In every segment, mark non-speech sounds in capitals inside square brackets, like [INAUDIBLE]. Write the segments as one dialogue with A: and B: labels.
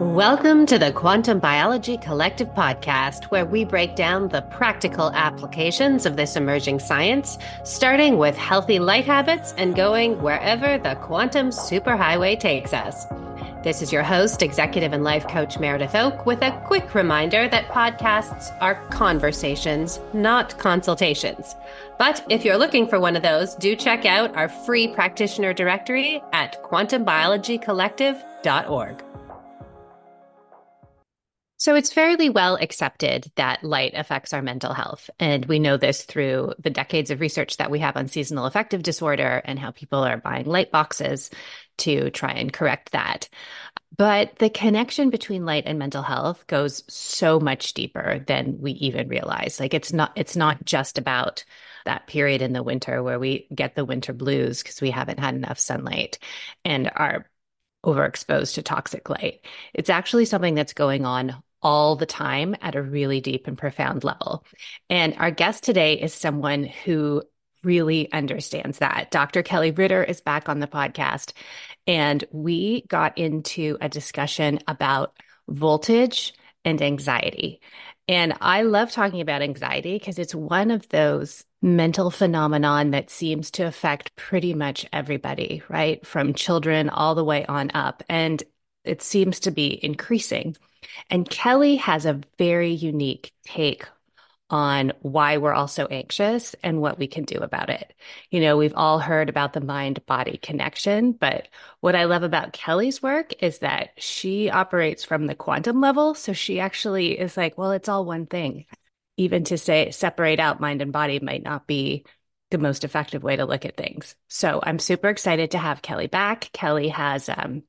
A: Welcome to the Quantum Biology Collective podcast, where we break down the practical applications of this emerging science, starting with healthy light habits and going wherever the quantum superhighway takes us. This is your host, executive and life coach Meredith Oke, with a quick reminder that podcasts are conversations, not consultations. But if you're looking for one of those, do check out our free practitioner directory at quantumbiologycollective.org. So it's fairly well accepted that light affects our mental health. And we know this through the decades of research that we have on seasonal affective disorder and how people are buying light boxes to try and correct that. But the connection between light and mental health goes so much deeper than we even realize. Like it's not it's not just about that period in the winter where we get the winter blues because we haven't had enough sunlight and are overexposed to toxic light. It's actually something that's going on all the time at a really deep and profound level. And our guest today is someone who really understands that. Dr. Kelli Ritter is back on the podcast, and we got into a discussion about voltage and anxiety. And I love talking about anxiety because it's one of those mental phenomenon that seems to affect pretty much everybody, right? From children all the way on up. And it seems to be increasing. And Kelli has a very unique take on why we're all so anxious and what we can do about it. You know, we've all heard about the mind body connection, but what I love about Kelli's work is that she operates from the quantum level. So she actually is like, well, it's all one thing. Even to say separate out mind and body might not be the most effective way to look at things. So I'm super excited to have Kelli back. Kelli has um,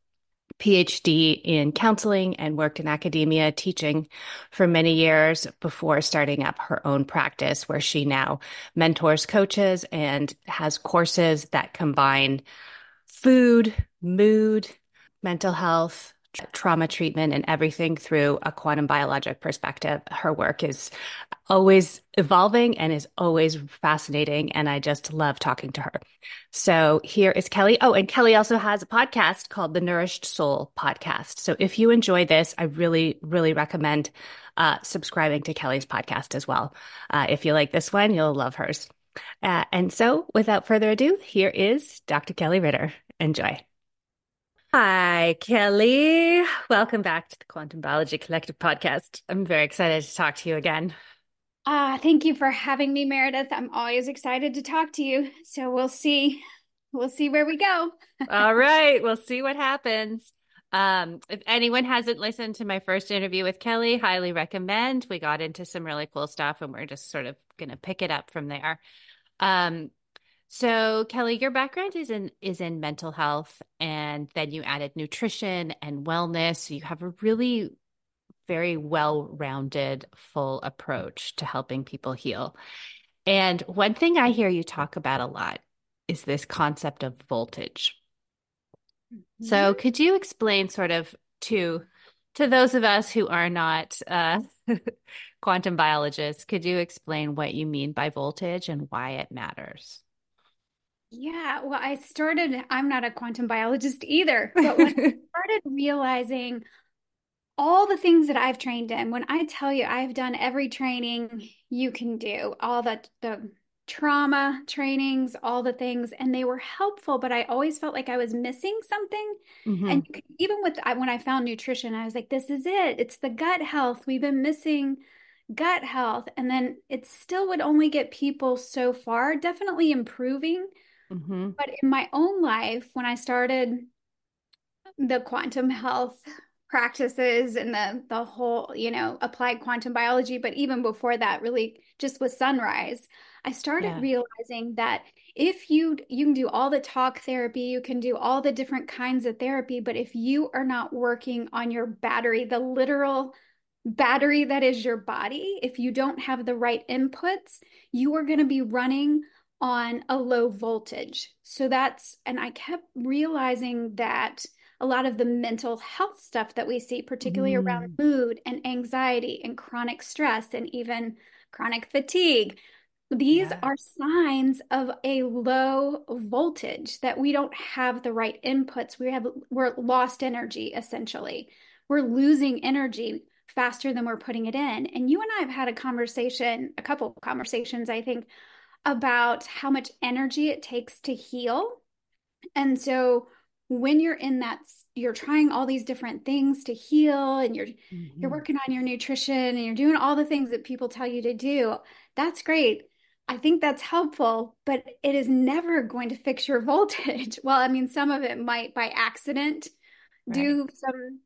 A: PhD in counseling and worked in academia teaching for many years before starting up her own practice, where she now mentors coaches and has courses that combine food, mood, mental health, trauma treatment and everything through a quantum biologic perspective. Her work is always evolving and is always fascinating. And I just love talking to her. So here is Kelli. Oh, and Kelli also has a podcast called the Nourished Soul Podcast. So if you enjoy this, I really, really recommend uh, subscribing to Kelli's podcast as well. Uh, if you like this one, you'll love hers. Uh, and so without further ado, here is Dr. Kelli Ritter. Enjoy. Hi, Kelli. Welcome back to the Quantum Biology Collective podcast. I'm very excited to talk to you again.
B: Uh, thank you for having me, Meredith. I'm always excited to talk to you. So we'll see. We'll see where we go.
A: All [LAUGHS] right. We'll see what happens. Um, if anyone hasn't listened to my first interview with Kelli, highly recommend. We got into some really cool stuff and we're just sort of going to pick it up from there. Um, so Kelli, your background is in is in mental health and then you added nutrition and wellness. You have a really very well-rounded full approach to helping people heal. And one thing I hear you talk about a lot is this concept of voltage. Mm-hmm. So could you explain sort of to to those of us who are not uh, [LAUGHS] quantum biologists, could you explain what you mean by voltage and why it matters?
B: Yeah, well, I started, I'm not a quantum biologist either, [LAUGHS] but when I started realizing all the things that I've trained in, when I tell you I've done every training you can do, all the, the trauma trainings, all the things, and they were helpful, but I always felt like I was missing something. Mm-hmm. And even with when I found nutrition, I was like, this is it. It's the gut health. We've been missing gut health. And then it still would only get people so far, definitely improving Mm-hmm. But in my own life, when I started the quantum health practices and the the whole, you know, applied quantum biology, but even before that, really just with sunrise, I started yeah. realizing that if you you can do all the talk therapy, you can do all the different kinds of therapy, but if you are not working on your battery, the literal battery that is your body, if you don't have the right inputs, you are going to be running on a low voltage. So that's, and I kept realizing that a lot of the mental health stuff that we see, particularly mm. around mood and anxiety and chronic stress and even chronic fatigue, these are signs of a low voltage that we don't have the right inputs. We have, we're lost energy essentially we're losing energy faster than we're putting it in. And you and I have had a conversation, a couple of conversations, I think, about how much energy it takes to heal. And so when you're in that you're trying all these different things to heal and you're mm-hmm. you're working on your nutrition and you're doing all the things that people tell you to do that's great i think that's helpful but it is never going to fix your [LAUGHS] voltage well i mean some of it might by accident right. do some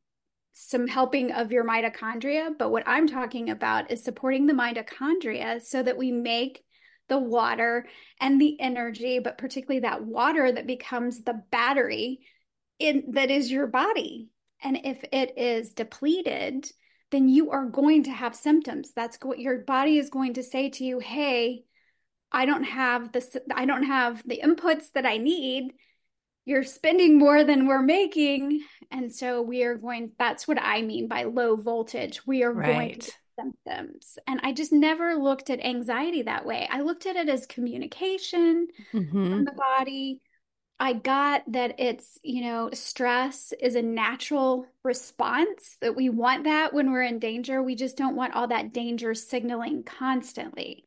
B: some helping of your mitochondria but what i'm talking about is supporting the mitochondria so that we make the water and the energy, but particularly that water that becomes the battery in that is your body. And if it is depleted, then you are going to have symptoms. That's what your body is going to say to you, "Hey, I don't have the I don't have the inputs that I need. You're spending more than we're making." And so we are going that's what I mean by low voltage. We are right. going to symptoms. And I just never looked at anxiety that way. I looked at it as communication mm-hmm. from the body. I got that it's, you know, stress is a natural response, that we want that when we're in danger. We just don't want all that danger signaling constantly.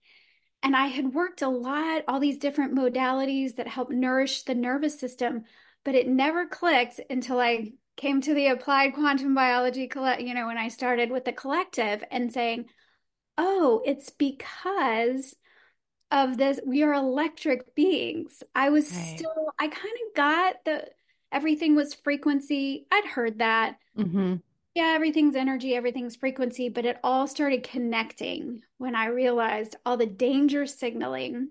B: And I had worked a lot, all these different modalities that help nourish the nervous system, but it never clicked until I came to the applied quantum biology you know when i started with the collective and saying oh it's because of this we are electric beings. I was right. still i kind of got the everything was frequency. I'd heard that. Mm-hmm. yeah everything's energy everything's frequency but it all started connecting when i realized all the danger signaling.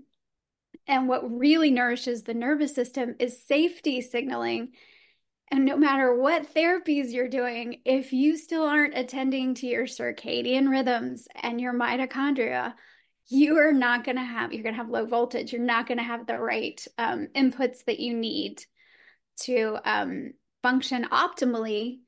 B: And what really nourishes the nervous system is safety signaling and no matter what therapies you're doing, if you still aren't attending to your circadian rhythms and your mitochondria, you are not going to have, you're going to have low voltage. You're not going to have the right um, inputs that you need to um, function optimally.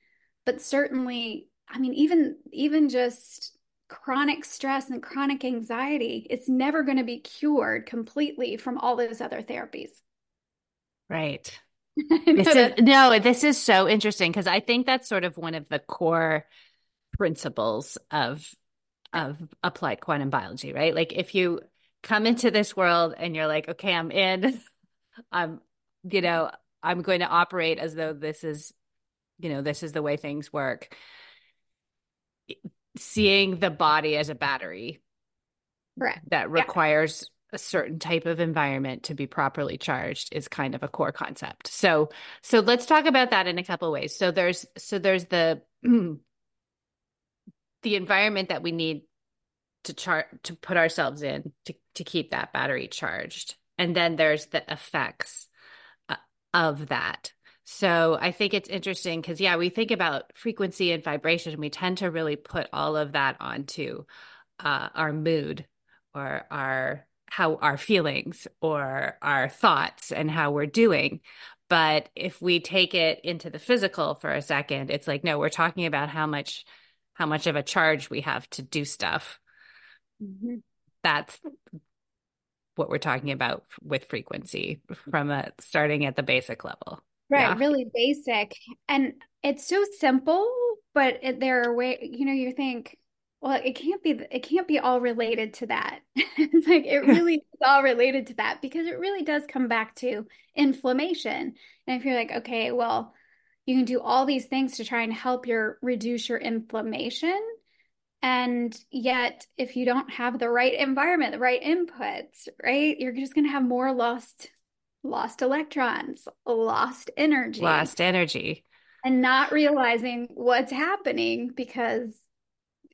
B: But certainly, I mean, even, even just chronic stress and chronic anxiety, it's never going to be cured completely from all those other therapies.
A: Right. [LAUGHS] this is no, this is so interesting because I think that's sort of one of the core principles of of applied quantum biology, right? Like if you come into this world and you're like, okay, I'm in, [LAUGHS] I'm, you know, I'm going to operate as though this is, you know, this is the way things work. Seeing the body as a battery
B: Correct.
A: that requires a certain type of environment to be properly charged is kind of a core concept. So so let's talk about that in a couple ways. So there's so there's the [CLEARS THROAT] the environment that we need to chart to put ourselves in to to keep that battery charged. And then there's the effects uh, of that. So I think it's interesting because yeah, we think about frequency and vibration and we tend to really put all of that onto uh, our mood or our how our feelings or our thoughts and how we're doing. But if we take it into the physical for a second, it's like, no, we're talking about how much how much of a charge we have to do stuff. Mm-hmm. That's what we're talking about with frequency from a starting at the basic level.
B: Right, yeah. really basic. And it's so simple, but it, there are way, you know, you think, well it can't be it can't be all related to that. [LAUGHS] It's like it [LAUGHS] really is all related to that because it really does come back to inflammation. And if you're like okay well you can do all these things to try and help your reduce your inflammation and yet if you don't have the right environment the right inputs right you're just going to have more lost lost electrons lost energy.
A: Lost energy.
B: And not realizing what's happening because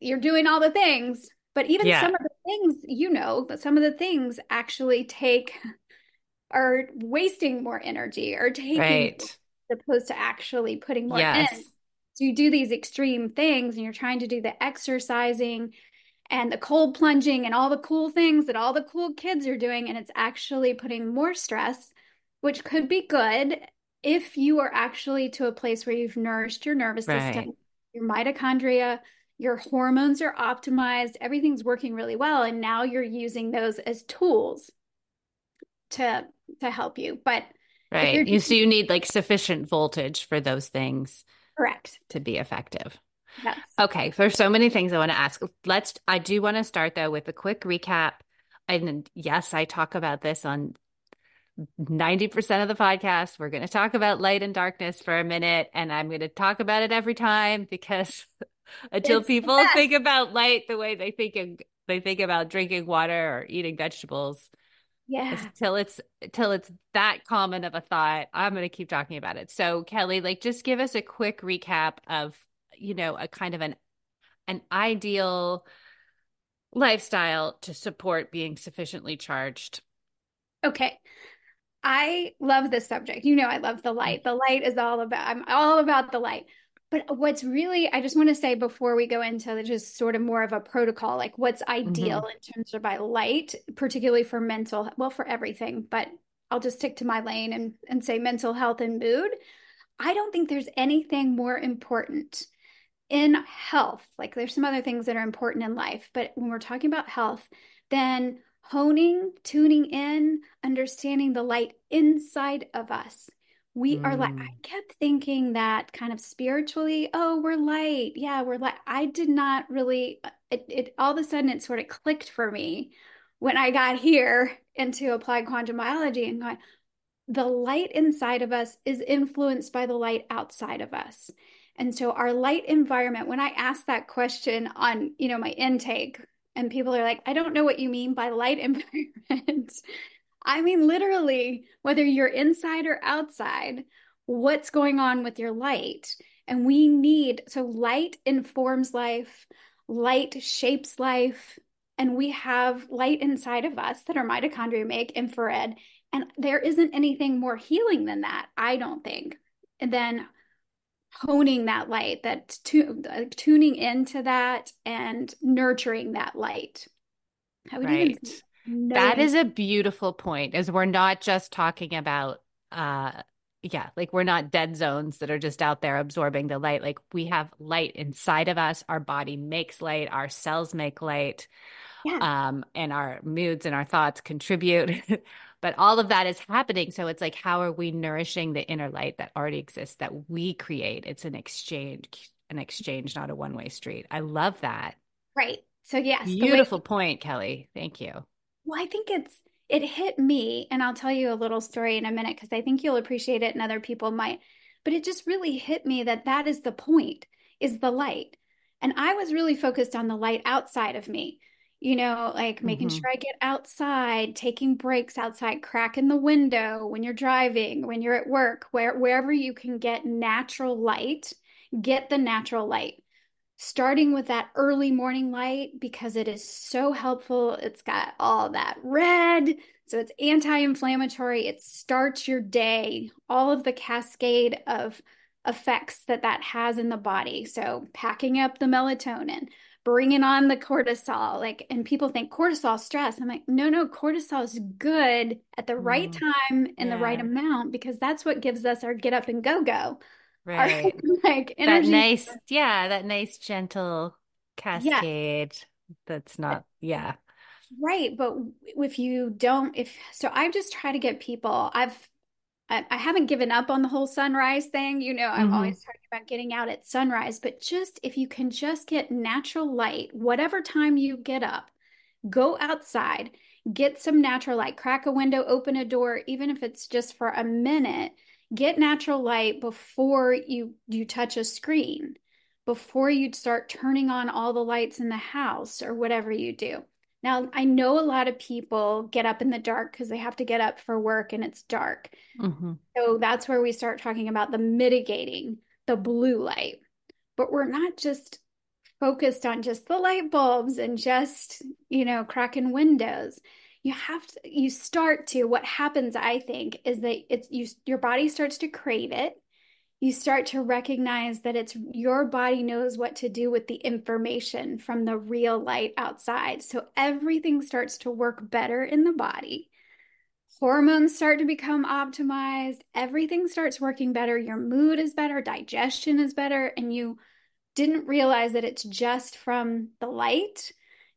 B: you're doing all the things but even yeah. some of the things you know but some of the things actually take are wasting more energy or taking right. opposed to actually putting more yes. in so you do these extreme things and you're trying to do the exercising and the cold plunging and all the cool things that all the cool kids are doing and it's actually putting more stress which could be good if you are actually to a place where you've nourished your nervous right. system your mitochondria your hormones are optimized, everything's working really well. And now you're using those as tools to to help you. But
A: right. You so you need like sufficient voltage for those things
B: correct
A: to be effective. Yes. Okay, there's so many things I want to ask. Let's, I do want to start though with a quick recap. And yes, I talk about this on 90% of the podcast. We're going to talk about light and darkness for a minute, and I'm going to talk about it every time because until
B: It's
A: people think about light the way they think of, they think about drinking water or eating vegetables,
B: Yeah.
A: till it's till it's that common of a thought, I'm going to keep talking about it. So, Kelli, like just give us a quick recap of, you know, a kind of an an ideal lifestyle to support being sufficiently charged.
B: Okay. I love this subject. You know, I love the light. The light is all about, I'm all about the light. But what's really, I just want to say before we go into just sort of more of a protocol, like what's ideal
A: Mhm.
B: in terms of by light, particularly for mental, well, for everything, but I'll just stick to my lane and, and say mental health and mood. I don't think there's anything more important in health. Like there's some other things that are important in life, but when we're talking about health, then honing, tuning in, understanding the light inside of us. We are like, I
A: Mm.
B: kept thinking that kind of spiritually, oh, we're light. Yeah, we're light. I did not really, it, it all of a sudden it sort of clicked for me when I got here into applied quantum biology and going, the light inside of us is influenced by the light outside of us. And so our light environment, when I ask that question on, you know, my intake, and people are like, I don't know what you mean by light [LAUGHS] environment. I mean, literally, whether you're inside or outside, what's going on with your light? And we need, so light informs life, light shapes life, and we have light inside of us that our mitochondria make infrared. And there isn't anything more healing than that, I don't think. And then honing that light, that tu- uh, tuning into that and nurturing that light. I would even Say
A: That is a beautiful point, is we're not just talking about uh yeah, like we're not dead zones that are just out there absorbing the light. Like we have light inside of us. Our body makes light, our cells make light,
B: Yeah,
A: um, and our moods and our thoughts contribute. [LAUGHS] But all of that is happening. So it's like, how are we nourishing the inner light that already exists that we create? It's an exchange, an exchange, not a one-way street. I love that.
B: right. So yes, the way
A: Beautiful point, Kelli. Thank you.
B: Well, I think it's it hit me, and I'll tell you a little story in a minute because I think you'll appreciate it and other people might. But it just really hit me that that is the point, is the light. And I was really focused on the light outside of me. You know, like making
A: hmm
B: sure I get outside, taking breaks outside, cracking the window when you're driving, when you're at work, where wherever you can get natural light, get the natural light starting with that early morning light because it is so helpful. It's got all that red, so it's anti-inflammatory. It starts your day, all of the cascade of effects that that has in the body. So packing up the melatonin, bringing on the cortisol, like, and people think cortisol stress. I'm like, no, no, cortisol is good at the right
A: Mm,
B: time in the right amount because that's what gives us our get up and go go.
A: Right. [LAUGHS]
B: like [LAUGHS]
A: That nice, yeah, that nice gentle
B: yeah
A: cascade. That's not, yeah.
B: Right, but if you don't, if so, I just try to get people. I've I, I haven't given up on the whole sunrise thing. You know, I'm
A: hmm
B: always talking about getting out at sunrise, but just if you can just get natural light, whatever time you get up, go outside, get some natural light, crack a window, open a door, even if it's just for a minute, get natural light before you you touch a screen, before you start turning on all the lights in the house or whatever you do. Now, I know a lot of people get up in the dark because they have to get up for work and it's dark.
A: hmm
B: So that's where we start talking about the mitigating the blue light. But we're not just focused on just the light bulbs and just, you know, cracking windows. You have to, you start to, what happens, I think, is that it's you, your body starts to crave it. You start to recognize that it's your body knows what to do with the information from the real light outside. So everything starts to work better in the body. Hormones start to become optimized, everything starts working better, your mood is better, digestion is better, and you didn't realize that it's just from the light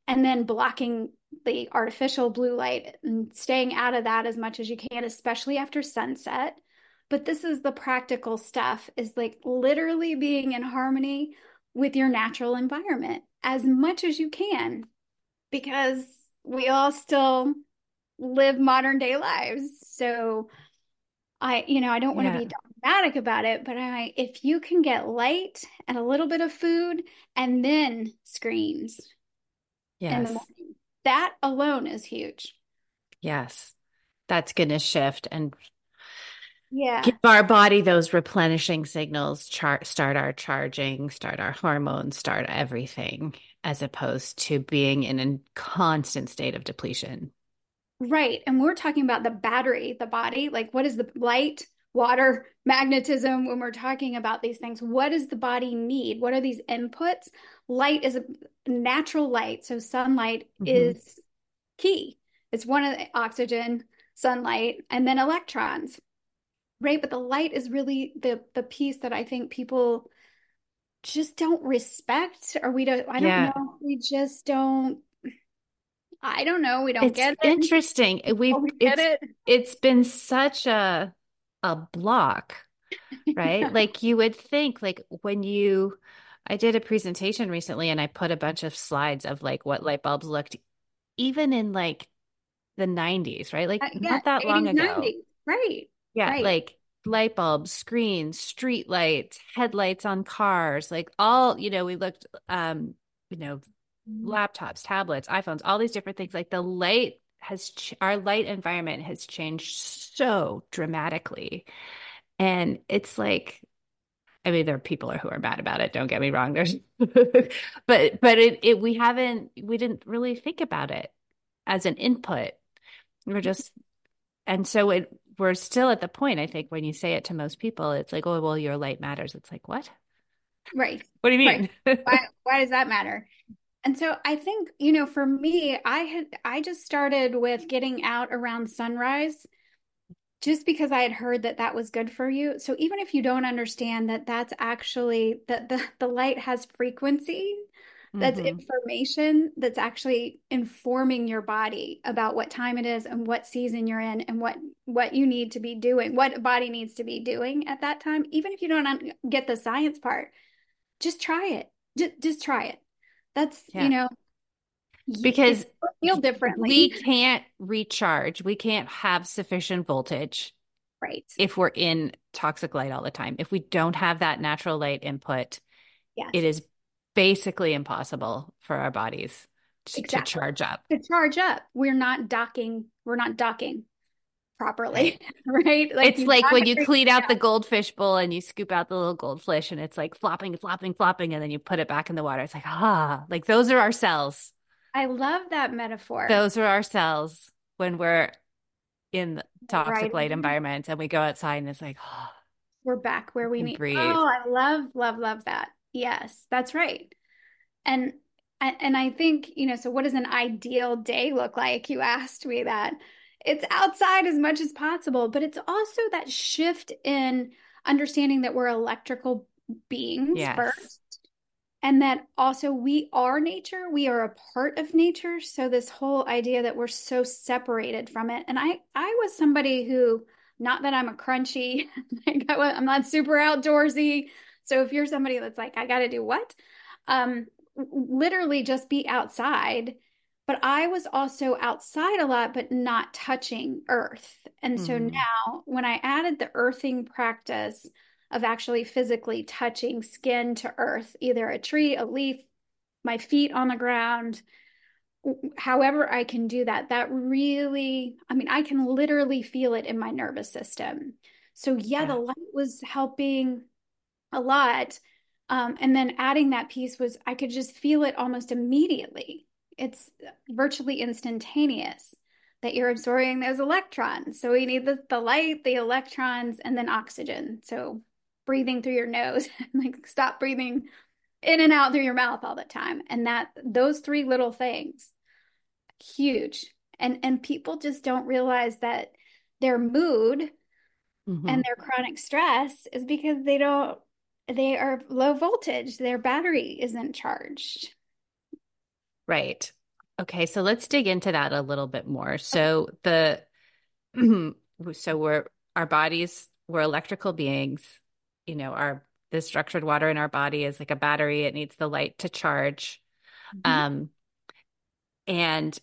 B: and then blocking the artificial blue light and staying out of that as much as you can, especially after sunset. But this is the practical stuff is like literally being in harmony with your natural environment as much as you can because we all still live modern day lives. So I, you know, I don't want to
A: Yeah.
B: be dogmatic about it, but I, if you can get light and a little bit of food and then screens in the
A: Yes.
B: morning, that alone is huge.
A: Yes. That's going to shift and
B: Yeah.
A: give our body those replenishing signals, char start our charging, start our hormones, start everything, as opposed to being in a constant state of depletion.
B: Right. And we're talking about the battery, the body. Like, what is the light, water, magnetism? When we're talking about these things, what does the body need? What are these inputs? Light is a natural light. So, sunlight
A: Mhm.
B: is key. It's one of the oxygen, sunlight, and then electrons. Right. But the light is really the the piece that I think people just don't respect, or we don't, I don't know. We just don't, I don't know. We don't
A: It's
B: get it.
A: interesting. We've
B: we get
A: it's
B: it.
A: it's been such a a block, right? [LAUGHS]
B: Yeah.
A: Like you would think like when you I did a presentation recently and I put a bunch of slides of like what light bulbs looked even in like the 90s, right? Like
B: Uh, yeah,
A: not that long
B: 80s,
A: ago.
B: 90s. Right,
A: Yeah,
B: right.
A: like light bulbs, screens, street lights, headlights on cars, like all, you know, we looked um, you know, laptops, tablets, iPhones, all these different things. Like the light has, ch our light environment has changed so dramatically. And it's like, I mean, there are people who are mad about it. Don't get me wrong. There's, [LAUGHS] but but it, it we haven't we didn't really think about it as an input. We're just and so it we're still at the point, I think, when you say it to most people, it's like, oh, well, your light matters. It's like, what?
B: Right, [LAUGHS]
A: What do you
B: right.
A: mean?
B: Why, why does that matter? And so I think, you know, for me, I had, I just started with getting out around sunrise just because I had heard that that was good for you. So even if you don't understand that that's actually, that the, the light has frequency, that's
A: Mhm.
B: information that's actually informing your body about what time it is and what season you're in and what what you need to be doing what body needs to be doing at that time even if you don't un- get the science part just try it just, just try it that's
A: Yeah.
B: you know
A: Because
B: feel differently
A: we can't recharge. We can't have sufficient voltage
B: right
A: if we're in toxic light all the time. If we don't have that natural light input,
B: yes
A: it is basically impossible for our bodies to, to charge up.
B: to charge up we're not docking we're not docking properly
A: Right. [LAUGHS]
B: right like
A: it's like when you clean out the goldfish bowl and you scoop out the little goldfish and it's like flopping, flopping, flopping, and then you put it back in the water. It's like, ah, like those are our cells.
B: I love that metaphor
A: Those are our cells when we're in the toxic
B: Right.
A: light environments and we go outside and it's like, oh, [GASPS]
B: we're back where we need.
A: breathe.
B: Oh, I love, love, love that. Yes, that's right. And and and I think, you know, so what does an ideal day look like? You asked me that. It's outside as much as possible, but it's also that shift in understanding that we're electrical beings
A: Yes.
B: first. And that also we are nature, we are a part of nature. So this whole idea that we're so separated from it. And I I was somebody who not that I'm a crunchy, [LAUGHS] like I, I'm not super outdoorsy. So if you're somebody that's like, I got to do what? Um, literally just be outside. But I was also outside a lot, but not touching earth. And so
A: Mhm.
B: now when I added the earthing practice of actually physically touching skin to earth, either a tree, a leaf, my feet on the ground, however I can do that, that really, I mean, I can literally feel it in my nervous system. So, yeah, the light was helping a lot. Um, and then adding that piece was I could just feel it almost immediately. It's virtually instantaneous that you're absorbing those electrons. So we need the, the light, the electrons, and then oxygen. So breathing through your nose, [LAUGHS] like stop breathing in and out through your mouth all the time. And that those three little things, huge. And and people just don't realize that their mood
A: Mhm.
B: and their chronic stress is because they don't they are low voltage their battery isn't charged
A: Right. Okay, so let's dig into that a little bit more. So the [CLEARS THROAT] so we're our bodies, we're electrical beings, you know, our the structured water in our body is like a battery. It needs the light to charge. Mm-hmm. Um, and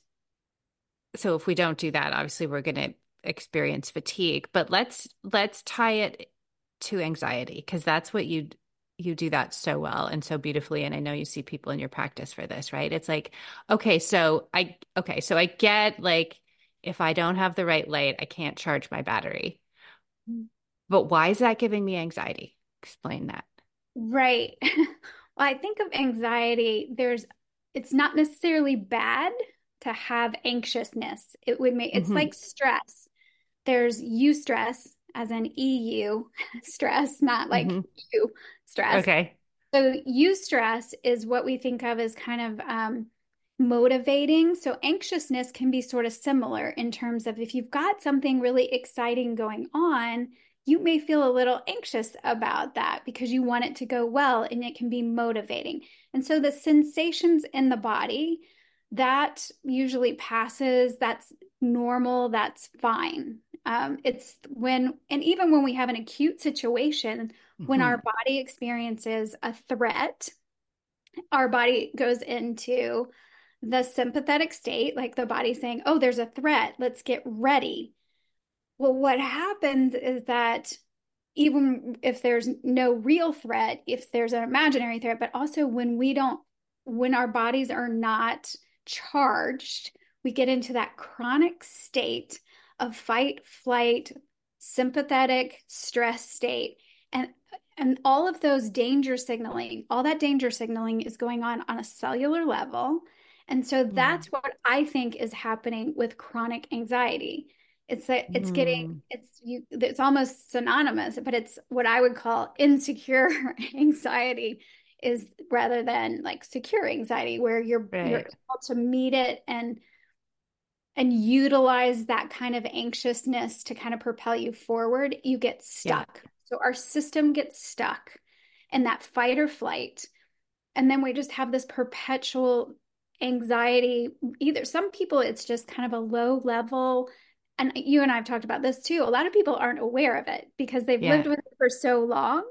A: so if we don't do that, obviously we're going to experience fatigue. But let's let's tie it to anxiety because that's what you you do that so well and so beautifully and i know you see people in your practice for this right it's like okay so i okay so i get like if i don't have the right light i can't charge my battery mm. But why is that giving me anxiety explain that
B: right [LAUGHS] well i think of anxiety there's it's not necessarily bad to have anxiousness it would make it's mm-hmm. like stress there's eustress as an EU [LAUGHS] stress, not like mm-hmm. you stress.
A: Okay.
B: So you stress is what we think of as kind of um, motivating. So anxiousness can be sort of similar in terms of if you've got something really exciting going on, you may feel a little anxious about that because you want it to go well and it can be motivating. And so the sensations in the body that usually passes, that's normal, that's fine. Um, it's when, and even when we have an acute situation, mm-hmm. when our body experiences a threat, our body goes into the sympathetic state, like the body saying, Oh, there's a threat, let's get ready. Well, what happens is that even if there's no real threat, if there's an imaginary threat, but also when we don't, when our bodies are not charged, we get into that chronic state of fight, flight, sympathetic stress state. And and all of those danger signaling, all that danger signaling is going on on a cellular level. And so mm. that's mm. what I think is happening with chronic anxiety. It's that it's mm. getting it's you it's almost synonymous, but it's what I would call insecure [LAUGHS] anxiety is rather than like secure anxiety where you're right. you're able to meet it and and utilize that kind of anxiousness to kind of propel you forward, you get stuck. Yeah. So our system gets stuck in that fight or flight. And then we just have this perpetual anxiety. Either some people, it's just kind of a low level. And you and I have talked about this too. A lot of people aren't aware of it because they've yeah. lived with it for so long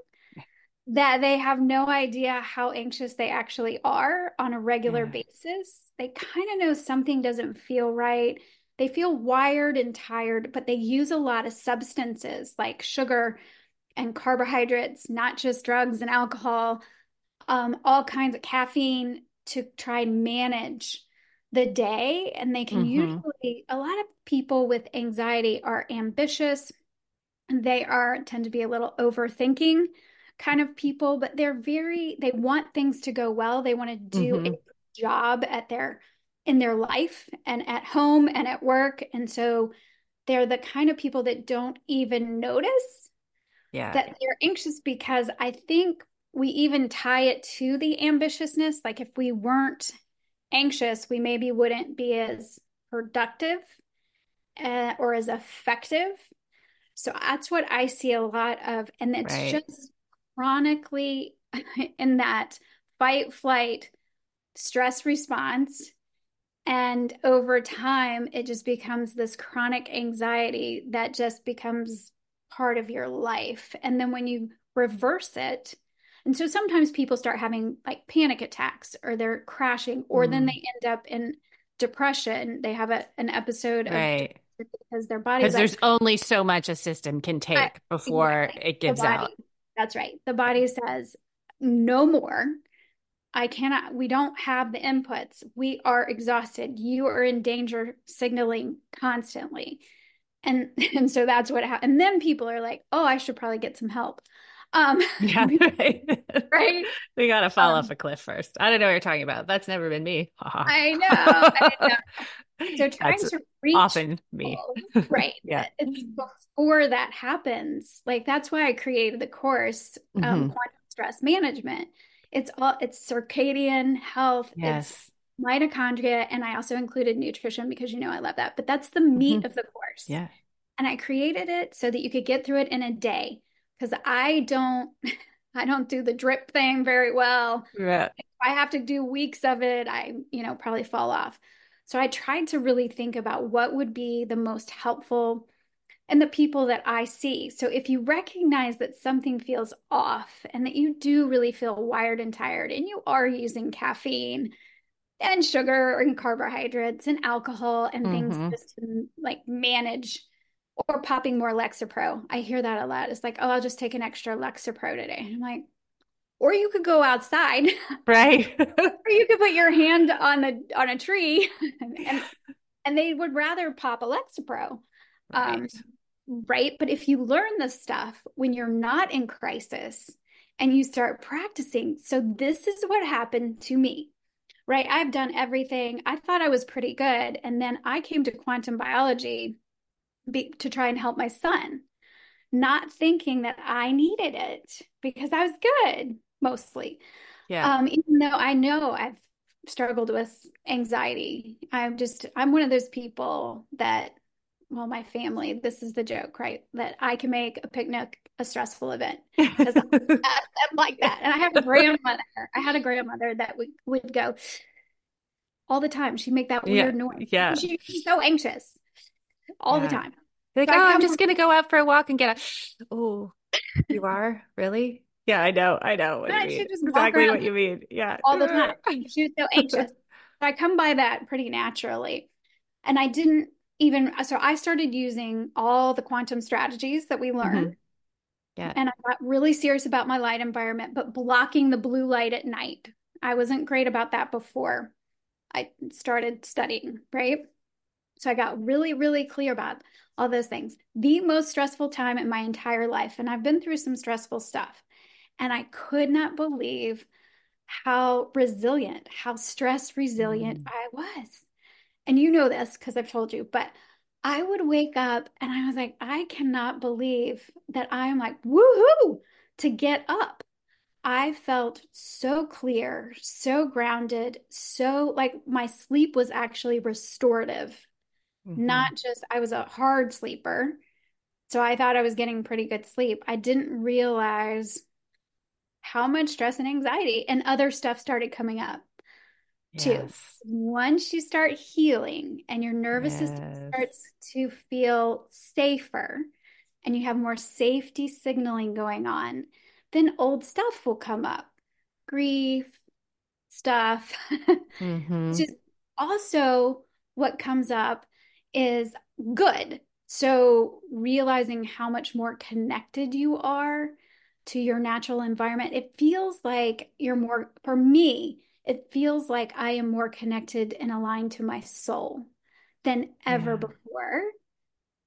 B: that they have no idea how anxious they actually are on a regular yeah. basis. They kind of know something doesn't feel right. They feel wired and tired, but they use a lot of substances like sugar and carbohydrates, not just drugs and alcohol, um, all kinds of caffeine to try and manage the day. And they can mm-hmm. usually, a lot of people with anxiety are ambitious. They are tend to be a little overthinking kind of people, but they're very, they want things to go well. They want to do mm-hmm. a job at their, in their life and at home and at work. And so they're the kind of people that don't even notice
A: yeah.
B: that they're anxious because I think we even tie it to the ambitiousness. Like if we weren't anxious, we maybe wouldn't be as productive uh, or as effective. So that's what I see a lot of. And it's right. just chronically [LAUGHS] in that fight, flight, stress response. And over time, it just becomes this chronic anxiety that just becomes part of your life. And then when you reverse it, and so sometimes people start having like panic attacks or they're crashing, or mm. then they end up in depression. They have a, an episode
A: right.
B: of because their body
A: because there's only so much a system can take before exactly. it gives out
B: that's right. The body says, no more. I cannot, we don't have the inputs. We are exhausted. You are in danger signaling constantly. And [LAUGHS] and so that's what happened. And then people are like, oh, I should probably get some help. Um [LAUGHS]
A: yeah, [LAUGHS] [LAUGHS] right.
B: right.
A: we gotta fall um, off a cliff first. I don't know what you're talking about. That's never been me.
B: I know. I know. So trying That's to reach
A: often me.
B: right.
A: yeah.
B: It's before that happens. Like that's why I created the course, um, mm-hmm. quantum stress management. It's all it's circadian health.
A: Yes.
B: It's mitochondria. And I also included nutrition because you know I love that. But that's the meat mm-hmm. of the course.
A: Yeah.
B: And I created it so that you could get through it in a day. Because I don't [LAUGHS] I don't do the drip thing very well.
A: Yeah.
B: If I have to do weeks of it, I, you know, probably fall off. So I tried to really think about what would be the most helpful and the people that I see. So if you recognize that something feels off and that you do really feel wired and tired and you are using caffeine and sugar and carbohydrates and alcohol and mm-hmm. things just to like manage or popping more Lexapro. I hear that a lot. It's like, oh, I'll just take an extra Lexapro today. I'm like, or you could go outside. [LAUGHS]
A: Right. [LAUGHS]
B: or you could put your hand on the on a tree [LAUGHS] and and they would rather pop a Lexapro. Right. Um, right. But if you learn this stuff when you're not in crisis and you start practicing, so this is what happened to me right? I've done everything. I thought I was pretty good. And then I came to quantum biology be, to try and help my son, not thinking that I needed it because I was good mostly. Yeah. Um, even though I know I've struggled with anxiety, I'm just, I'm one of those people that, well, my family, this is the joke, right? That I can make a picnic a stressful event because [LAUGHS] I'm, I'm, like that. And I have a grandmother. I had a grandmother that would, would go all the time. She'd make that weird
A: yeah.
B: noise.
A: Yeah.
B: She'd be so anxious all yeah. the time.
A: Like, so oh, I'm just going to go out for a walk and get a, [GASPS] oh, you [LAUGHS] are really? Yeah, I know. I know what you mean. Exactly what you mean. Yeah.
B: All the time. [LAUGHS] She was so anxious. so I come by that pretty naturally. And I didn't even, so I started using all the quantum strategies that we learned. Mm-hmm
A: yeah.
B: And I got really serious about my light environment, but blocking the blue light at night. I wasn't great about that before I started studying, right? So I got really, really clear about all those things. The most stressful time in my entire life. And I've been through some stressful stuff. And I could not believe how resilient, how stress resilient mm. I was. And you know this because I've told you, but I would wake up and I was like, I cannot believe that I'm like, woohoo, to get up. I felt so clear, so grounded, so like my sleep was actually restorative, mm-hmm. not just I was a hard sleeper. So I thought I was getting pretty good sleep. I didn't realize how much stress and anxiety and other stuff started coming up. Yes. Two, once you start healing and your nervous yes. system starts to feel safer and you have more safety signaling going on, then old stuff will come up grief, stuff. [LAUGHS] Mm-hmm. Just also, what comes up is good. So, realizing how much more connected you are to your natural environment, it feels like you're more, for me, it feels like I am more connected and aligned to my soul than ever yeah. before.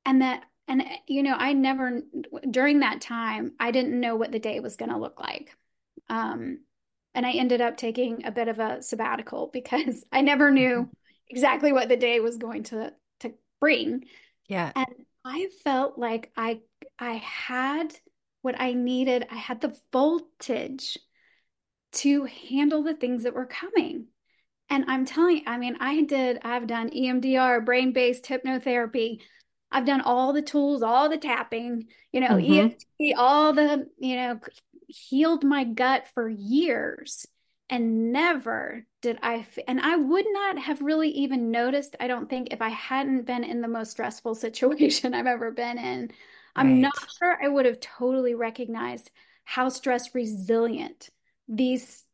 B: And that, and you know, I never, during that time, I didn't know what the day was going to look like. Um, and I ended up taking a bit of a sabbatical [LAUGHS] because I never knew mm-hmm. exactly what the day was going to to bring.
A: Yeah.
B: And I felt like I I had what I needed. I had the voltage to handle the things that were coming. And I'm telling you, I mean, I did, I've done EMDR, brain based hypnotherapy. I've done all the tools, all the tapping, you know, mm-hmm. EFT, all the, you know, healed my gut for years. And never did I, and I would not have really even noticed, I don't think, if I hadn't been in the most stressful [LAUGHS] situation I've ever been in. I'm right. not sure I would have totally recognized how stress resilient these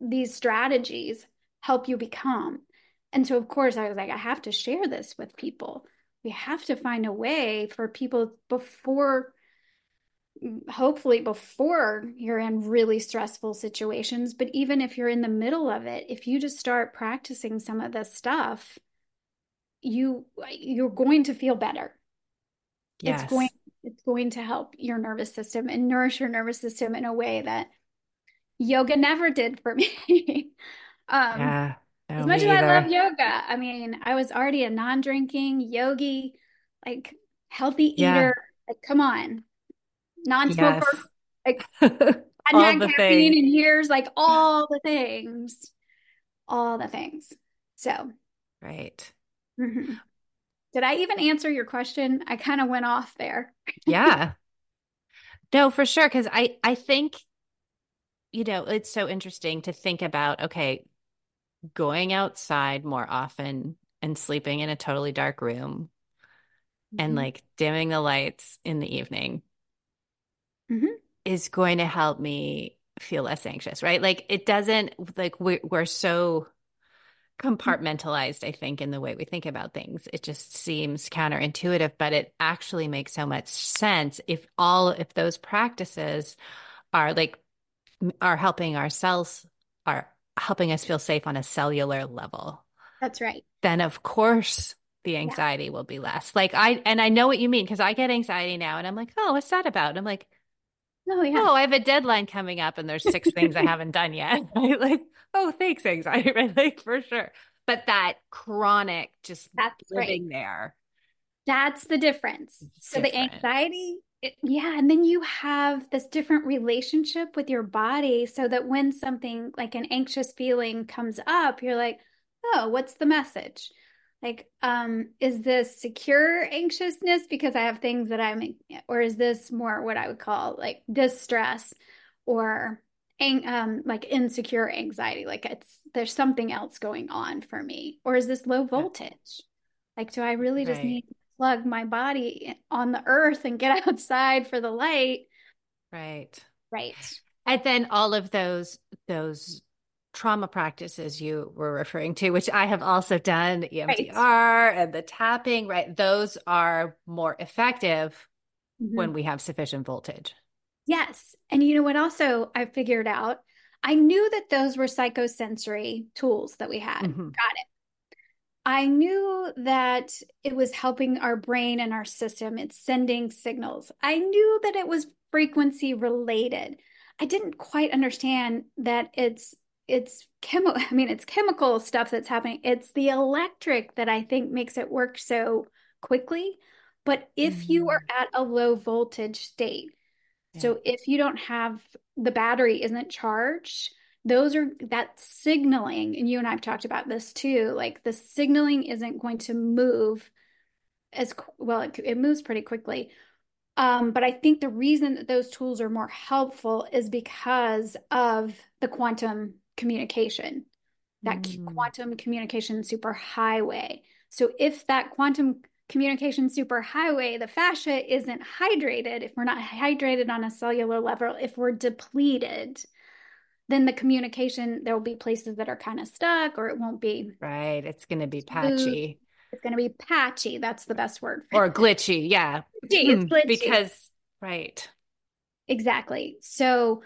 B: these strategies help you become and so of course i was like i have to share this with people we have to find a way for people before hopefully before you're in really stressful situations but even if you're in the middle of it if you just start practicing some of this stuff you you're going to feel better yes. it's going it's going to help your nervous system and nourish your nervous system in a way that yoga never did for [LAUGHS] me. um, yeah, no, as much as I love yoga, I mean, I was already a non-drinking yogi, like healthy yeah. eater. Like, come on, non-smoker. Yes. Like, [LAUGHS] had caffeine in years. Like all the things, all the things. So,
A: right.
B: Mm-hmm. Did I even answer your question? I kind of went off there.
A: yeah. [LAUGHS] No, for sure. Cause I, I think you know, it's so interesting to think about okay, going outside more often and sleeping in a totally dark room and
B: Mhm.
A: like dimming the lights in the evening
B: Mhm.
A: is going to help me feel less anxious, right? Like it doesn't like we're we're so compartmentalized, I think, in the way we think about things. It just seems counterintuitive, but it actually makes so much sense if all if those practices are like are helping ourselves are helping us feel safe on a cellular level.
B: That's right.
A: Then of course the
B: Yeah.
A: anxiety will be less. Like I and I know what you mean because I get anxiety now and I'm like, "Oh, what's that about?" And I'm like,
B: Oh, yeah.
A: oh, I have a deadline coming up and there's six things I haven't done yet. [LAUGHS] Right? Like, oh, thanks, anxiety, [LAUGHS] right? Like for sure. But that chronic just
B: That's right.
A: living there.
B: That's the difference.
A: It's
B: So the anxiety, it, yeah, and then you have this different relationship with your body so that when something like an anxious feeling comes up, you're like, "Oh, what's the message?" Like, um, is this secure anxiousness because I have things that I'm, or is this more what I would call like distress or um like insecure anxiety? Like it's there's something else going on for me. Or is this low voltage? Like, do I really just
A: Right.
B: need to plug my body on the earth and get [LAUGHS] outside for the light?
A: Right.
B: Right.
A: And then all of those those trauma practices you were referring to, which I have also done, EMDR and the tapping, right? Those are more effective
B: Mhm.
A: when we have sufficient voltage.
B: Yes. And you know what also I figured out? I knew that those were psychosensory tools that we had.
A: Mhm.
B: Got it. I knew that it was helping our brain and our system. It's sending signals. I knew that it was frequency related. I didn't quite understand that it's it's chemo I mean it's chemical stuff that's happening. It's the electric that I think makes it work so quickly. But if you are at a low voltage state, so if you don't have the battery isn't charged, those are that signaling, and you and I've talked about this too, like the signaling isn't going to move as well, it, it moves pretty quickly. Um, but I think the reason that those tools are more helpful is because of the quantum communication, that
A: Mm.
B: quantum communication superhighway. So if that quantum communication superhighway, the fascia isn't hydrated, if we're not hydrated on a cellular level, if we're depleted, then the communication, there will be places that are kind of stuck or it won't be,
A: Right. It's going to be patchy
B: it's going to be patchy. That's the best word for
A: or glitchy. Yeah.
B: Glitchy, it's
A: Hmm.
B: glitchy.
A: Because, right.
B: Exactly. So,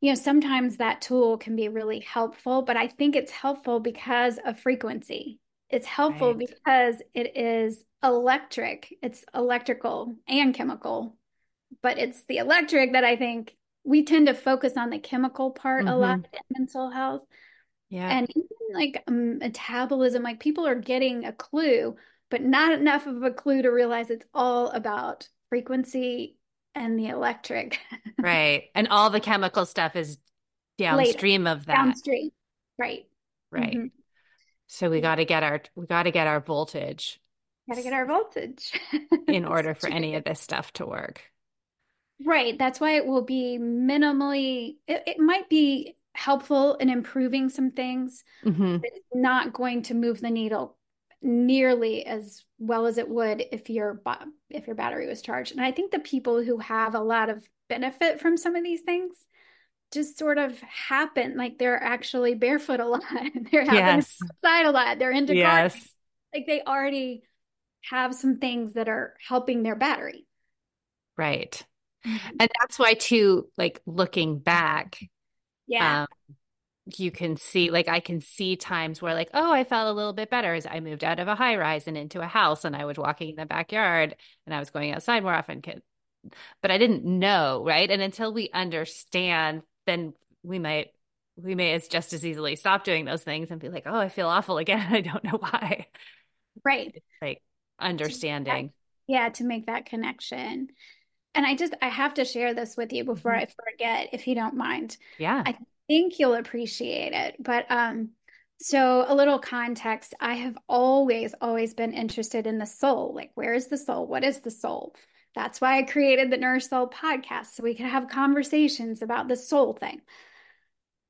B: you know, sometimes that tool can be really helpful, but I think it's helpful because of frequency. It's helpful
A: Right.
B: because it is electric, it's electrical and chemical, but it's the electric that I think we tend to focus on the chemical part a lot in mental health.
A: Yeah.
B: And even like um, metabolism, like people are getting a clue, but not enough of a clue to realize it's all about frequency and the electric [LAUGHS]
A: Right. And all the chemical stuff is downstream of that.
B: downstream. Right.
A: Right.
B: Mhm.
A: So we got to get our we got to get our voltage
B: Gotta get our voltage. [LAUGHS]
A: in order for any of this stuff to work.
B: Right. That's why it will be minimally, it, it might be helpful in improving some things.
A: hmm
B: but It's not going to move the needle nearly as well as it would if your if your battery was charged. And I think the people who have a lot of benefit from some of these things just sort of happen. Like they're actually barefoot a lot. [LAUGHS] They're having
A: Yes.
B: outside a lot. They're into gardening.
A: Yes.
B: Like they already have some things that are helping their battery.
A: Right. And that's why too, like looking back,
B: Yeah.
A: um, you can see, like I can see times where like, oh, I felt a little bit better as I moved out of a high rise and into a house and I was walking in the backyard and I was going outside more often. But I didn't know, right? And until we understand, then we might we may as just as easily stop doing those things and be like, oh, I feel awful again. I don't know why.
B: right. [LAUGHS]
A: Like understanding.
B: Yeah, to make that connection. And I just I have to share this with you before
A: Mhm.
B: I forget, if you don't mind.
A: Yeah.
B: I think you'll appreciate it. But um, so a little context, I have always, always been interested in the soul. Like, where is the soul? What is the soul? That's why I created the Nourish Soul podcast, so we could have conversations about the soul thing.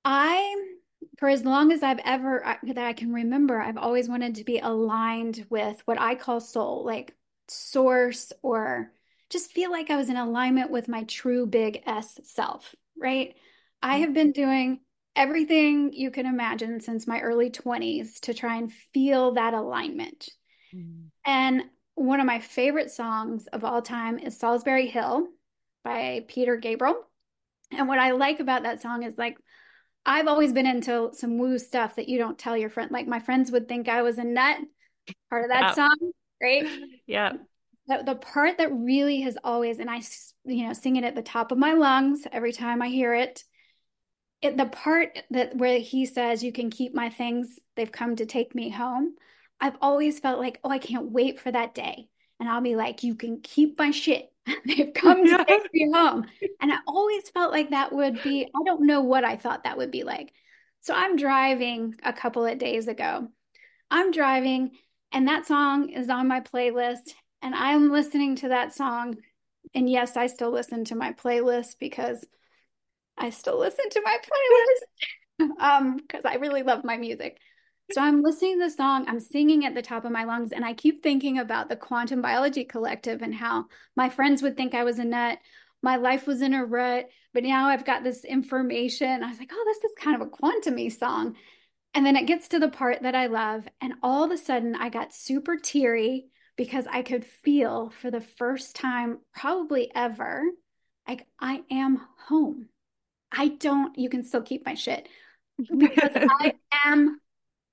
B: I, for as long as I've ever that I can remember, I've always wanted to be aligned with what I call soul, like source or just feel like I was in alignment with my true big S self, right? I have been doing everything you can imagine since my early 20s to try and feel that alignment. Mm. And one of my favorite songs of all time is Solsbury Hill by Peter Gabriel. And what I like about that song is like, I've always been into some woo stuff that you don't tell your friend. Like my friends would think I was a nut, part of that song, right? [LAUGHS]
A: Yeah.
B: The, the part that really has always, and I, you know, sing it at the top of my lungs every time I hear it. It, the part that where he says you can keep my things. They've come to take me home. I've always felt like oh i can't wait for that day. And i'll be like you can keep my shit. [LAUGHS] They've come to take me home. [LAUGHS] And i always felt like that would be i don't know what i thought that would be like. So i'm driving a couple of days ago. I'm driving and that song is on my playlist and i'm listening to that song. And yes i still listen to my playlist because I still listen to my playlist [LAUGHS] um because I really love my music. So I'm listening to the song, I'm singing at the top of my lungs, and I keep thinking about the Quantum Biology Collective and how my friends would think I was a nut. My life was in a rut, but now I've got this information. I was like, oh, this is kind of a quantumy song. And then it gets to the part that I love, and all of a sudden I got super teary because I could feel for the first time, probably ever, like I am home. I don't, you can still keep my shit [LAUGHS] because I am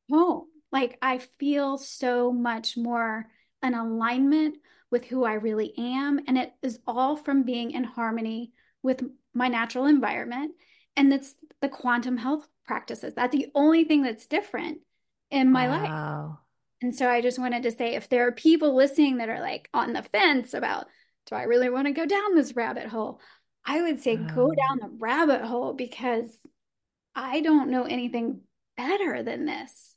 B: home. Like I feel so much more an alignment with who I really am. And it is all from being in harmony with my natural environment. And that's the quantum health practices. That's the only thing that's different in my wow. life. And so I just wanted to say if there are people listening that are like on the fence about, do I really want to go down this rabbit hole? I would say go um. down the rabbit hole because I don't know anything better than this.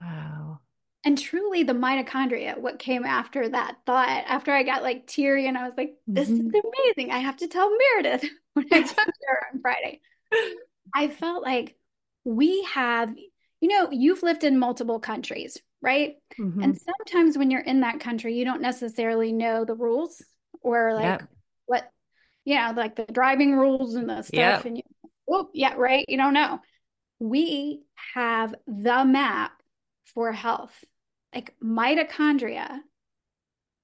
A: Wow.
B: And truly, the mitochondria, what came after that thought, after I got like teary and I was like, this mm-hmm. is amazing. I have to tell Meredith [LAUGHS] when I talked to her on Friday. [LAUGHS] I felt like we have, you know, you've lived in multiple countries, right? Mm-hmm. And sometimes when you're in that country, you don't necessarily know the rules or like yep. what yeah, like the driving rules and the stuff. Yep. And you, oh, yeah, right. You don't know. We have the map for health, like mitochondria.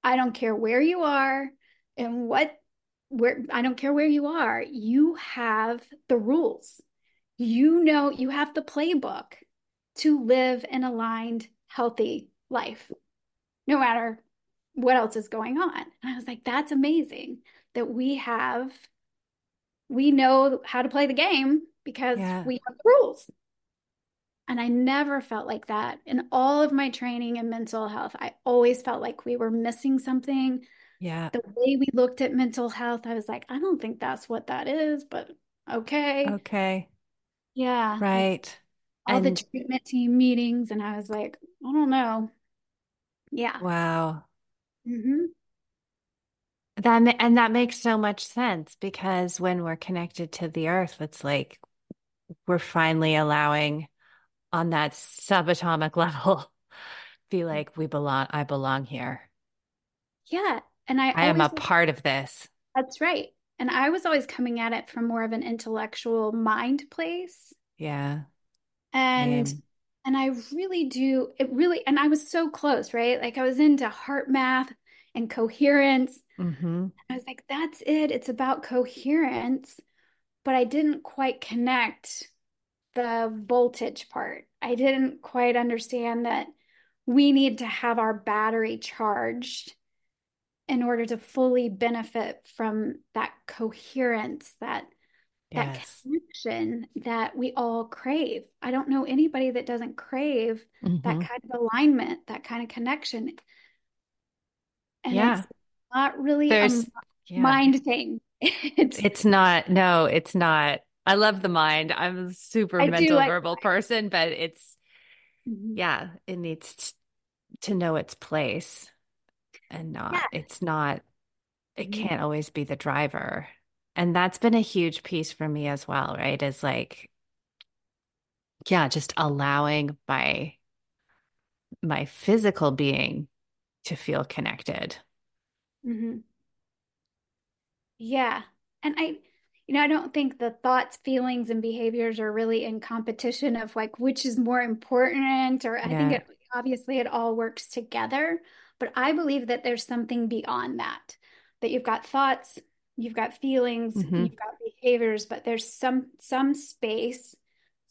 B: I don't care where you are and what, where, I don't care where you are. You have the rules. You know, you have the playbook to live an aligned, healthy life, no matter what else is going on. And I was like, that's amazing that we have we know how to play the game because yeah. we have rules. And i never felt like that in all of my training in mental health. I always felt like we were missing something.
A: Yeah.
B: The way we looked at mental health i was like i don't think that's what that is but okay.
A: Okay.
B: Yeah.
A: Right.
B: All and... the treatment team meetings and i was like i don't know. Yeah.
A: Wow.
B: Mm-hmm.
A: That and that makes so much sense because when we're connected to the earth, it's like we're finally allowing on that subatomic [LAUGHS] level be mm. like we belong I belong here.
B: Yeah. And I
A: I am a part of this.
B: That's right. And I was always coming at it from more of an intellectual mind place.
A: Yeah.
B: And Same. and I really do it really and I was so close, right? Like I was into HeartMath and coherence.
A: Mm-hmm.
B: I was like, that's it. It's about coherence. But I didn't quite connect the voltage part. I didn't quite understand that we need to have our battery charged in order to fully benefit from that coherence, that that yes. connection that we all crave. I don't know anybody that doesn't crave mm-hmm. that kind of alignment, that kind of connection. And yeah. it's not really There's, a yeah. mind thing. [LAUGHS]
A: it's, it's not. No, it's not. I love the mind. I'm a super I mental like verbal person, but it's, mm-hmm. yeah, it needs to know its place and not, yeah. it's not, it mm-hmm. can't always be the driver. And that's been a huge piece for me as well, right? Is like, yeah, just allowing my my physical being to feel connected.
B: Mm-hmm. Yeah. And I, you know, I don't think the thoughts, feelings, and behaviors are really in competition of like which is more important, or I think it obviously it all works together. But I believe that there's something beyond that, that you've got thoughts, you've got feelings,
A: Mm-hmm.
B: you've got behaviors, but there's some some space,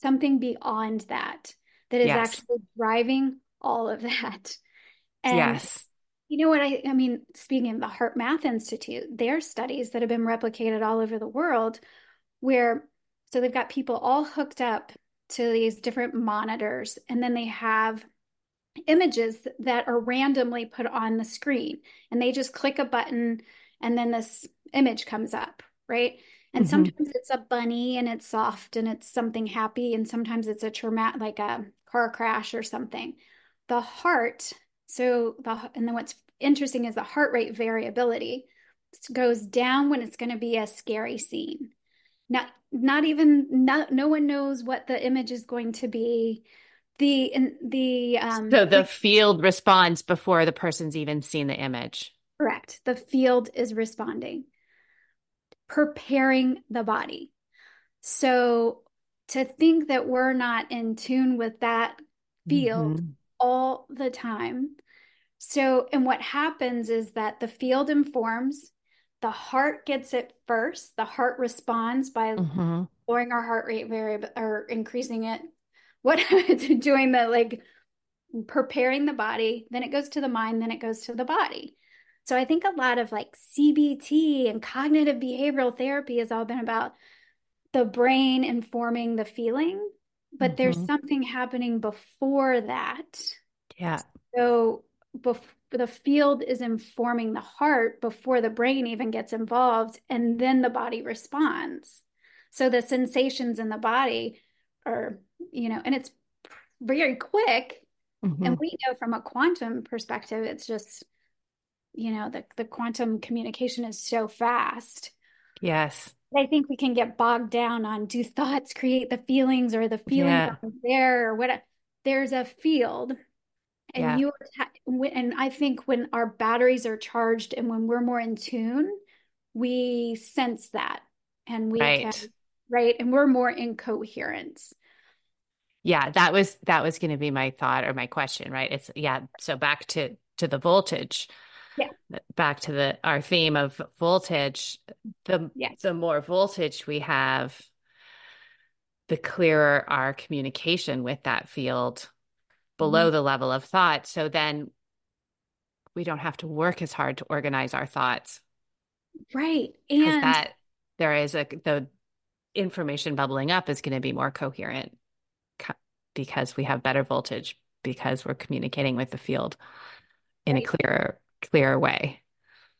B: something beyond that that is
A: Yes.
B: actually driving all of that. And
A: Yes.
B: you know what I, I mean, speaking of the HeartMath Institute, their studies that have been replicated all over the world, where so they've got people all hooked up to these different monitors, and then they have images that are randomly put on the screen, and they just click a button, and then this image comes up, right? And
A: Mhm.
B: sometimes it's a bunny and it's soft and it's something happy, and sometimes it's a traumatic, like a car crash or something. The heart, so the and then what's interesting is the heart rate variability goes down when it's going to be a scary scene. Not not even not, no one knows what the image is going to be. The in the um
A: So the field responds before the person's even seen the image.
B: correct. The field is responding, preparing the body. So to think that we're not in tune with that field
A: Mhm.
B: all the time. So, and what happens is that the field informs, the heart gets it first. The heart responds by
A: Mhm.
B: lowering our heart rate variable or increasing it. [LAUGHS] What doing the like preparing the body, then it goes to the mind, then it goes to the body. So I think a lot of like CBT and cognitive behavioral therapy has all been about the brain informing the feeling, but there's
A: Mhm.
B: something happening before that.
A: Yeah.
B: So the field is informing the heart before the brain even gets involved, and then the body responds. So the sensations in the body are, you know, and it's very quick.
A: Mhm.
B: And we know from a quantum perspective, it's just, you know, the, the quantum communication is so fast.
A: Yes.
B: I think we can get bogged down on do thoughts create the feelings or the feelings
A: Yeah.
B: there or what? There's a field and
A: Yeah.
B: you and I think when our batteries are charged and when we're more in tune, we sense that and we can
A: Right.
B: right and we're more in coherence.
A: Yeah, that was that was going to be my thought or my question, right? It's yeah, so back to to the voltage.
B: Yeah.
A: Back to the our theme of voltage. The the more voltage we have, the clearer our communication with that field Mm-hmm. below the level of thought. So then we don't have to work as hard to organize our thoughts
B: Right. And
A: that there is a the information bubbling up is going to be more coherent co- because we have better voltage because we're communicating with the field in a clearer clearer way.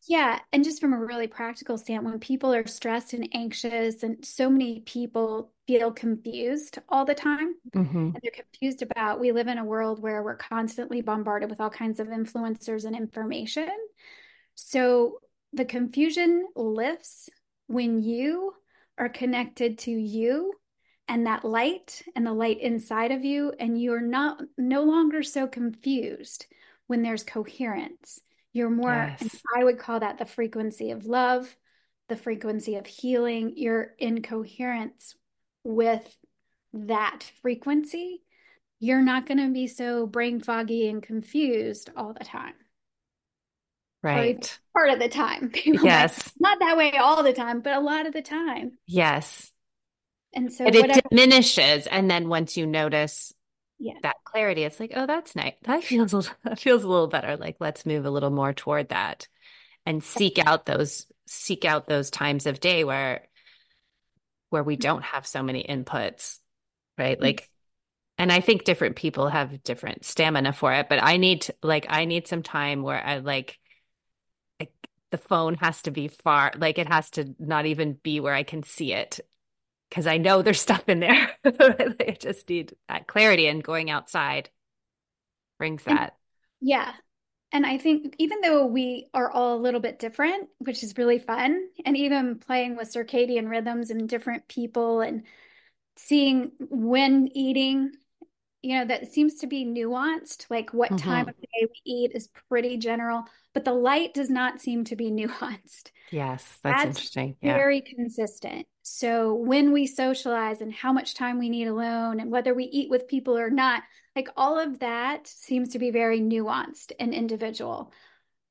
B: Yeah, and just from a really practical standpoint, when people are stressed and anxious, and so many people feel confused all the time,
A: Mm-hmm.
B: and they're confused about we live in a world where we're constantly bombarded with all kinds of influencers and information. So the confusion lifts when you are connected to you and that light and the light inside of you, and you're not no longer so confused when there's coherence. You're more,
A: Yes.
B: I would call that the frequency of love, the frequency of healing. You're in coherence with that frequency. You're not going to be so brain foggy and confused all the time,
A: Right.
B: part of the time. [LAUGHS] People
A: Yes.
B: not that way all the time, but a lot of the time.
A: Yes.
B: And so,
A: And it
B: whatever,
A: diminishes. And then once you notice
B: yeah,
A: that clarity, it's like, oh, that's nice. That feels a, [LAUGHS] that feels a little better. Like let's move a little more toward that and seek out those seek out those times of day where where we don't have so many inputs, right? Like and I think different people have different stamina for it, but I need to, like I need some time where I like like the phone has to be far, like it has to not even be where I can see it because I know there's [LAUGHS] stuff in there. [LAUGHS] I just need that clarity and going outside brings
B: And-
A: that.
B: yeah. And I think even though we are all a little bit different, which is really fun, and even playing with circadian rhythms and different people and seeing when eating, you know, that seems to be nuanced. Like what mm-hmm. time of day we eat is pretty general, but the light does not seem to be [LAUGHS] nuanced.
A: Yes, that's, that's interesting.
B: Yeah. Very consistent. So when we socialize and how much time we need alone and whether we eat with people or not, like all of that seems to be very nuanced and individual,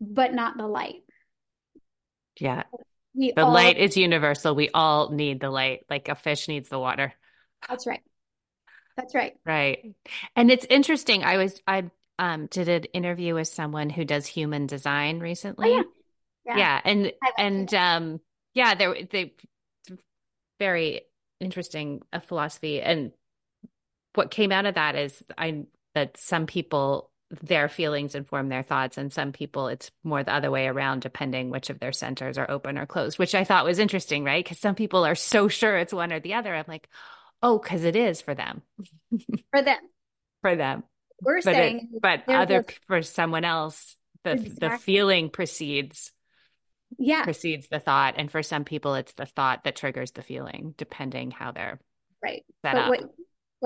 B: but not the light.
A: Yeah. We the all, light is universal. We all need the light, like a fish needs the water.
B: That's right. That's right.
A: Right. And it's interesting. I was I um did an interview with someone who does human design recently. Oh, yeah. yeah. Yeah. And and um yeah, they they very interesting a philosophy. And what came out of that is I that some people their feelings inform their thoughts and some people it's more the other way around depending which of their centers are open or closed which i thought was interesting right? Because some people are so sure it's one or the other. I'm like oh because it is for them. [LAUGHS]
B: For them.
A: For them.
B: We're
A: but
B: saying
A: it, but other a... for someone else the exactly. the feeling precedes
B: yeah
A: precedes the thought and for some people it's the thought that triggers the feeling depending how they're
B: right set but up. what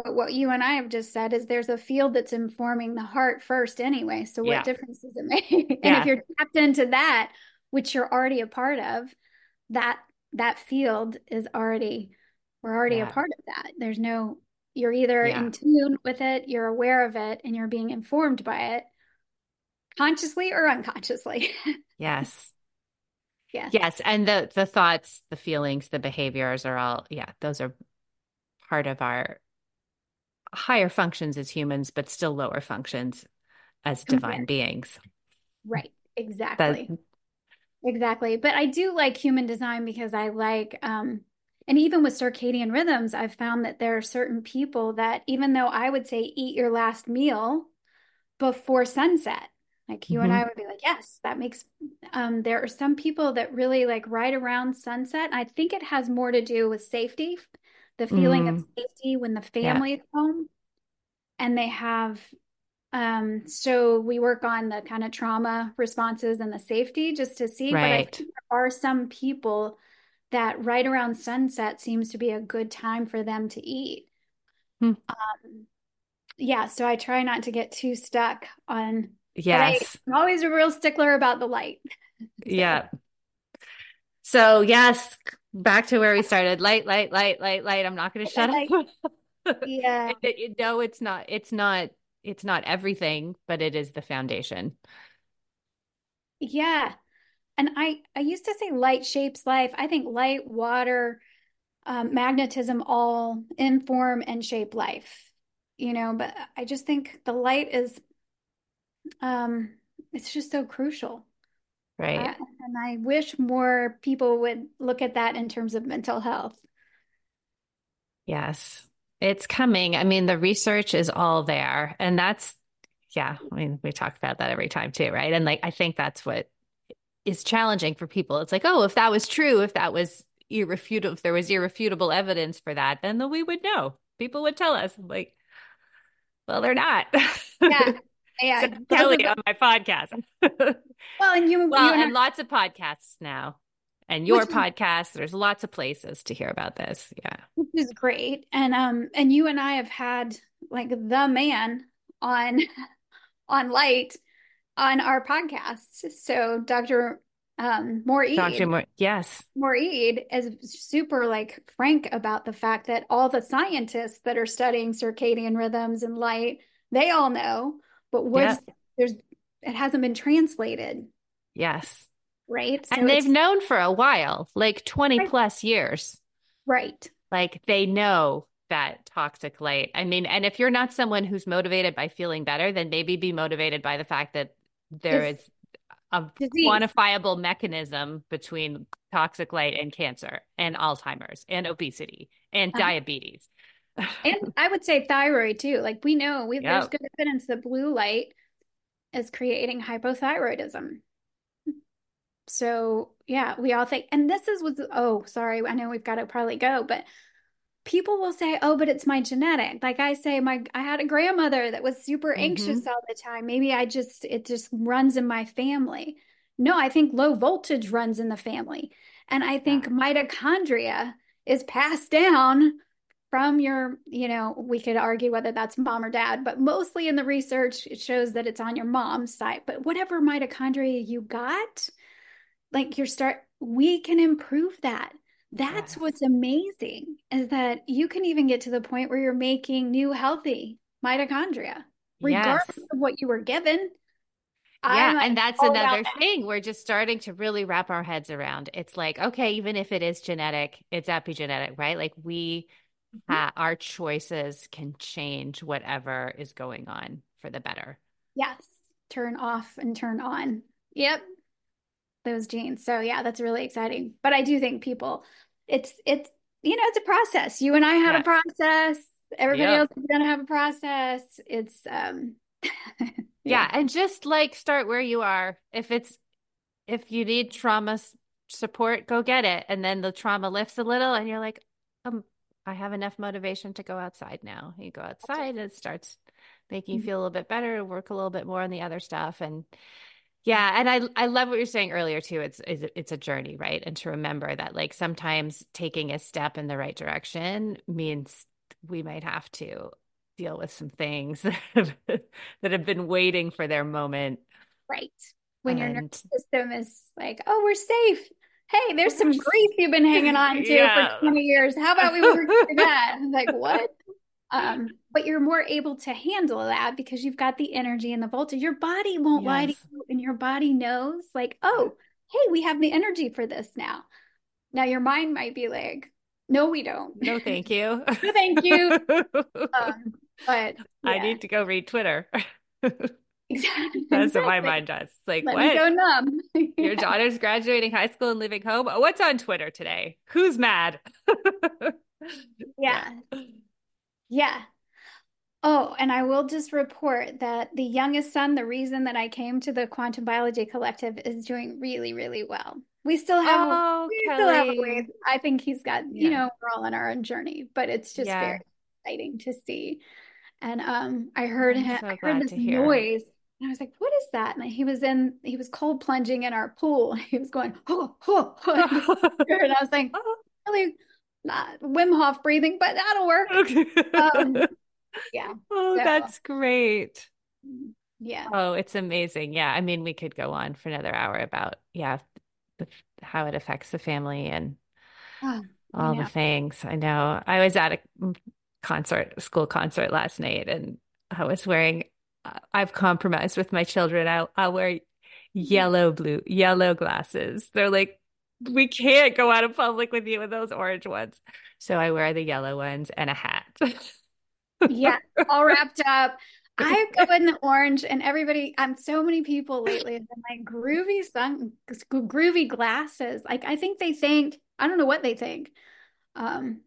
B: but what you and I have just said is there's a field that's informing the heart first anyway. So what yeah. difference does it make? [LAUGHS] and yeah. if you're tapped into that, which you're already a part of, that that field is already we're already yeah. a part of that. There's no you're either in tune with it, you're aware of it, and you're being informed by it consciously or unconsciously. [LAUGHS]
A: yes.
B: Yes.
A: Yes. And the the thoughts, the feelings, the behaviors are all, yeah, those are part of our higher functions as humans, but still lower functions as divine beings.
B: Right. Exactly. That, exactly. But I do like human design because I like, um, and even with circadian rhythms, I've found that there are certain people that, even though I would say eat your last meal before sunset, like you mm-hmm. and I would be like, yes, that makes, um, there are some people that really like right around sunset. I think it has more to do with safety the feeling mm. of safety when the family yeah. is home and they have um so we work on the kind of trauma responses and the safety just to see right. but there are some people that right around sunset seems to be a good time for them to eat hmm. um yeah so i try not to get too stuck on
A: yes.
B: I'm always a real stickler about the light. [LAUGHS]
A: Yeah. So yes back to where we started. Light light light light light. I'm not going to shut up. [LAUGHS]
B: Yeah.
A: It, it, no it's not it's not it's not everything but it is the foundation.
B: Yeah. And i i used to say light shapes life. I think light water um, magnetism all inform and shape life you know but i just think the light is um it's just so crucial
A: Right.
B: Uh, and I wish more people would look at that in terms of mental health.
A: Yes, it's coming. I mean, the research is all there. And that's, yeah, I mean, we talk about that every time too, right? And like, I think that's what is challenging for people. It's like, oh, if that was true, if that was irrefutable, if there was irrefutable evidence for that, then the, we would know. People would tell us, like, well, they're not.
B: Yeah. [LAUGHS] Yeah,
A: Kelli on my podcast. [LAUGHS]
B: well, and you,
A: well,
B: you
A: and, and lots of podcasts now, and your which, podcast. There's lots of places to hear about this. Yeah,
B: which is great. And um, and you and I have had like the man on [LAUGHS] on light on our podcast. So Dr. Um, Moore
A: Dr. Moore, yes,
B: Moore-Ede is super like frank about the fact that all the scientists that are studying circadian rhythms and light, they all know but yeah. there's it hasn't been translated.
A: Yes.
B: Right.
A: So and they've known for a while, like 20 right. plus years.
B: Right.
A: Like they know that toxic light. I mean, and if you're not someone who's motivated by feeling better, then maybe be motivated by the fact that there it's is a disease. quantifiable mechanism between toxic light and cancer and Alzheimer's and obesity and uh-huh. diabetes
B: and I would say thyroid too. Like we know we yep. there's good evidence that blue light is creating hypothyroidism. So yeah, we all think, and this is with oh, sorry, I know we've got to probably go, but people will say, oh, but it's my genetic. Like I say, my I had a grandmother that was super mm-hmm. anxious all the time. Maybe I just it just runs in my family. No, I think low voltage runs in the family. And I think mitochondria is passed down from your, you know, we could argue whether that's mom or dad, but mostly in the research, it shows that it's on your mom's side. But whatever mitochondria you got, like your start, we can improve that. That's yes. what's amazing is that you can even get to the point where you're making new healthy mitochondria, regardless yes. of what you were given.
A: Yeah, I'm and that's another thing. We're just starting to really wrap our heads around. It's like, okay, even if it is genetic, it's epigenetic, right? Like we uh, our choices can change whatever is going on for the better.
B: Yes. Turn off and turn on. Yep. Those genes. So yeah, that's really exciting. But I do think people, it's it's you know, it's a process. You and I had yeah. a process. Everybody yep. else is gonna have a process. It's um [LAUGHS]
A: yeah. yeah, and just like start where you are. If it's if you need trauma support, go get it. And then the trauma lifts a little and you're like, um, I have enough motivation to go outside now. You go outside, it starts making you mm-hmm. feel a little bit better, work a little bit more on the other stuff. And yeah, and I I love what you're saying earlier too. It's it's, it's a journey, right? And to remember that like sometimes taking a step in the right direction means we might have to deal with some things [LAUGHS] that have, that have been waiting for their moment.
B: Right. When and... your nervous system is like, "Oh, we're safe." Hey, there's some [LAUGHS] grief you've been hanging on to yeah. for 20 years. How about we work through [LAUGHS] that? like, what? Um, but you're more able to handle that because you've got the energy and the voltage. Your body won't yes. lie to you, and your body knows, like, oh, hey, we have the energy for this now. Now your mind might be like, no, we don't.
A: No, thank you. [LAUGHS]
B: no, thank you. Um, but
A: yeah. I need to go read Twitter. Exactly. That's what my mind does. It's like,
B: Let
A: what?
B: go numb. [LAUGHS]
A: Your daughter's graduating high school and leaving home. What's on Twitter today? Who's mad? [LAUGHS]
B: yeah. Yeah. Oh, and I will just report that the youngest son, the reason that I came to the Quantum Biology Collective, is doing really, really well. We still have, oh, we Kelli. still have a ways. I think he's got, yeah. you know, we're all on our own journey, but it's just yeah. very exciting to see. And um, I heard him, so I heard this noise and I was like, what is that? And he was in, he was cold plunging in our pool. [LAUGHS] He was going, oh, oh, oh. and I was like, oh, really not Wim Hof breathing, but that'll work. Okay. Um, yeah. [LAUGHS]
A: Oh, so, that's great. Mm-hmm.
B: Yeah.
A: Oh, it's amazing. Yeah. I mean, we could go on for another hour about, yeah, the, how it affects the family and oh, all the things. I know. I was at a mm, concert, school concert last night, and I was wearing I've compromised with my children. I'll, I'll wear yellow, blue, yellow glasses. They're like, we can't go out in public with you with those orange ones. So I wear the yellow ones and a hat.
B: yeah, all wrapped up. [LAUGHS] I go in the orange, and everybody, I'm um, so many people lately have been like groovy sun, groovy glasses. Like I think they think I don't know what they think, um,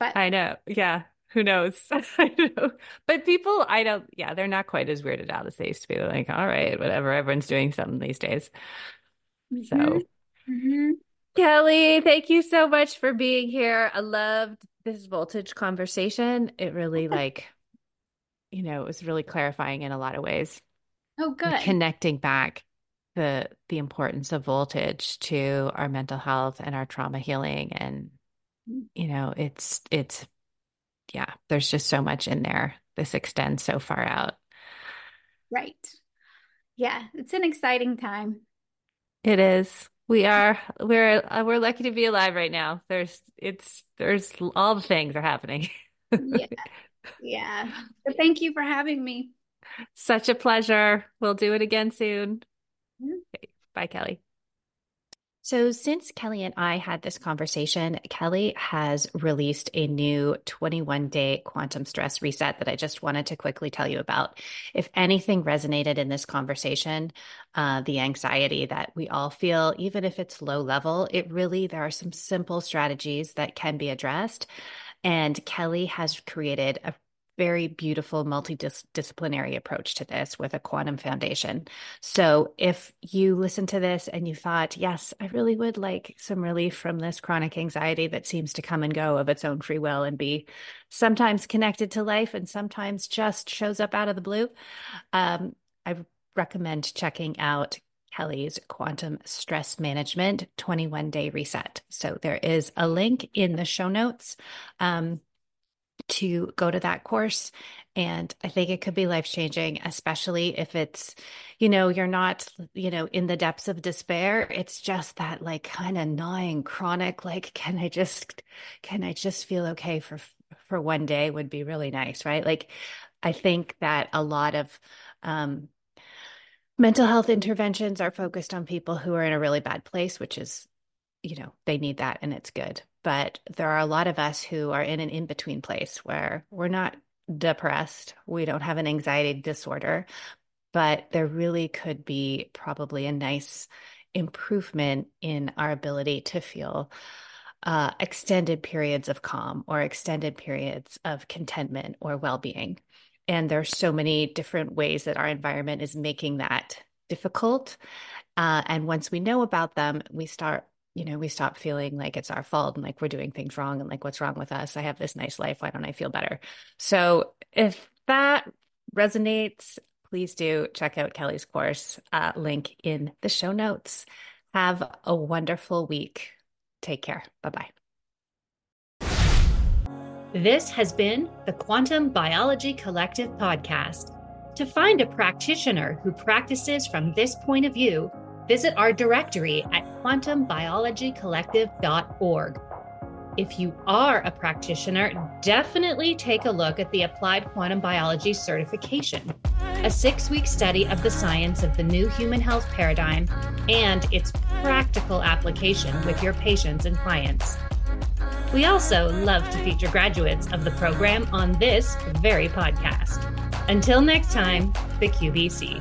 B: but
A: I know, yeah who knows? [LAUGHS] Know. But people, I don't, yeah, they're not quite as weirded out as they used to be. They're like, all right, whatever, everyone's doing something these days. Mm-hmm. So, mm-hmm. Kelli, thank you so much for being here. I loved this voltage conversation. It really, like, you know, it was really clarifying in a lot of ways.
B: Oh, good.
A: Connecting back the the importance of voltage to our mental health and our trauma healing and you know it's it's yeah, there's just so much in there. This extends so far out.
B: Right. Yeah, it's an exciting time.
A: It is. We are we're uh, we're lucky to be alive right now. There's it's there's all the things are happening.
B: yeah. Yeah. So thank you for having me.
A: Such a pleasure. We'll do it again soon. Mm-hmm. Okay. Bye, Kelli. So, since Kelli and I had this conversation, Kelli has released a new 21 day quantum stress reset that I just wanted to quickly tell you about. If anything resonated in this conversation, uh, the anxiety that we all feel, even if it's low level, it really, there are some simple strategies that can be addressed. And Kelli has created a very beautiful multidisciplinary approach to this with a quantum foundation. So if you listen to this and you thought, yes, I really would like some relief from this chronic anxiety that seems to come and go of its own free will and be sometimes connected to life and sometimes just shows up out of the blue, um, I recommend checking out Kelli's Quantum Stress Management 21 Day Reset. So there is a link in the show notes. Um, to go to that course. And I think it could be life changing, especially if it's, you know, you're not, you know, in the depths of despair. It's just that like kind of gnawing chronic, like, can I just, can I just feel okay for, for one day would be really nice, right? Like, I think that a lot of, um, mental health interventions are focused on people who are in a really bad place, which is, you know, they need that and it's good. But there are a lot of us who are in an in between place where we're not depressed, we don't have an anxiety disorder, but there really could be probably a nice improvement in our ability to feel uh, extended periods of calm or extended periods of contentment or well being. And there's so many different ways that our environment is making that difficult. Uh, and once we know about them, we start you know, we stop feeling like it's our fault and like we're doing things wrong and like what's wrong with us? I have this nice life. Why don't I feel better? So if that resonates, please do check out Kelli's course, uh, link in the show notes. Have a wonderful week. Take care. Bye bye.
C: This has been the Quantum Biology Collective podcast. To find a practitioner who practices from this point of view, visit our directory at quantumbiologycollective.org. If you are a practitioner, definitely take a look at the Applied Quantum Biology Certification, a six week study of the science of the new human health paradigm and its practical application with your patients and clients. We also love to feature graduates of the program on this very podcast. Until next time, the QBC.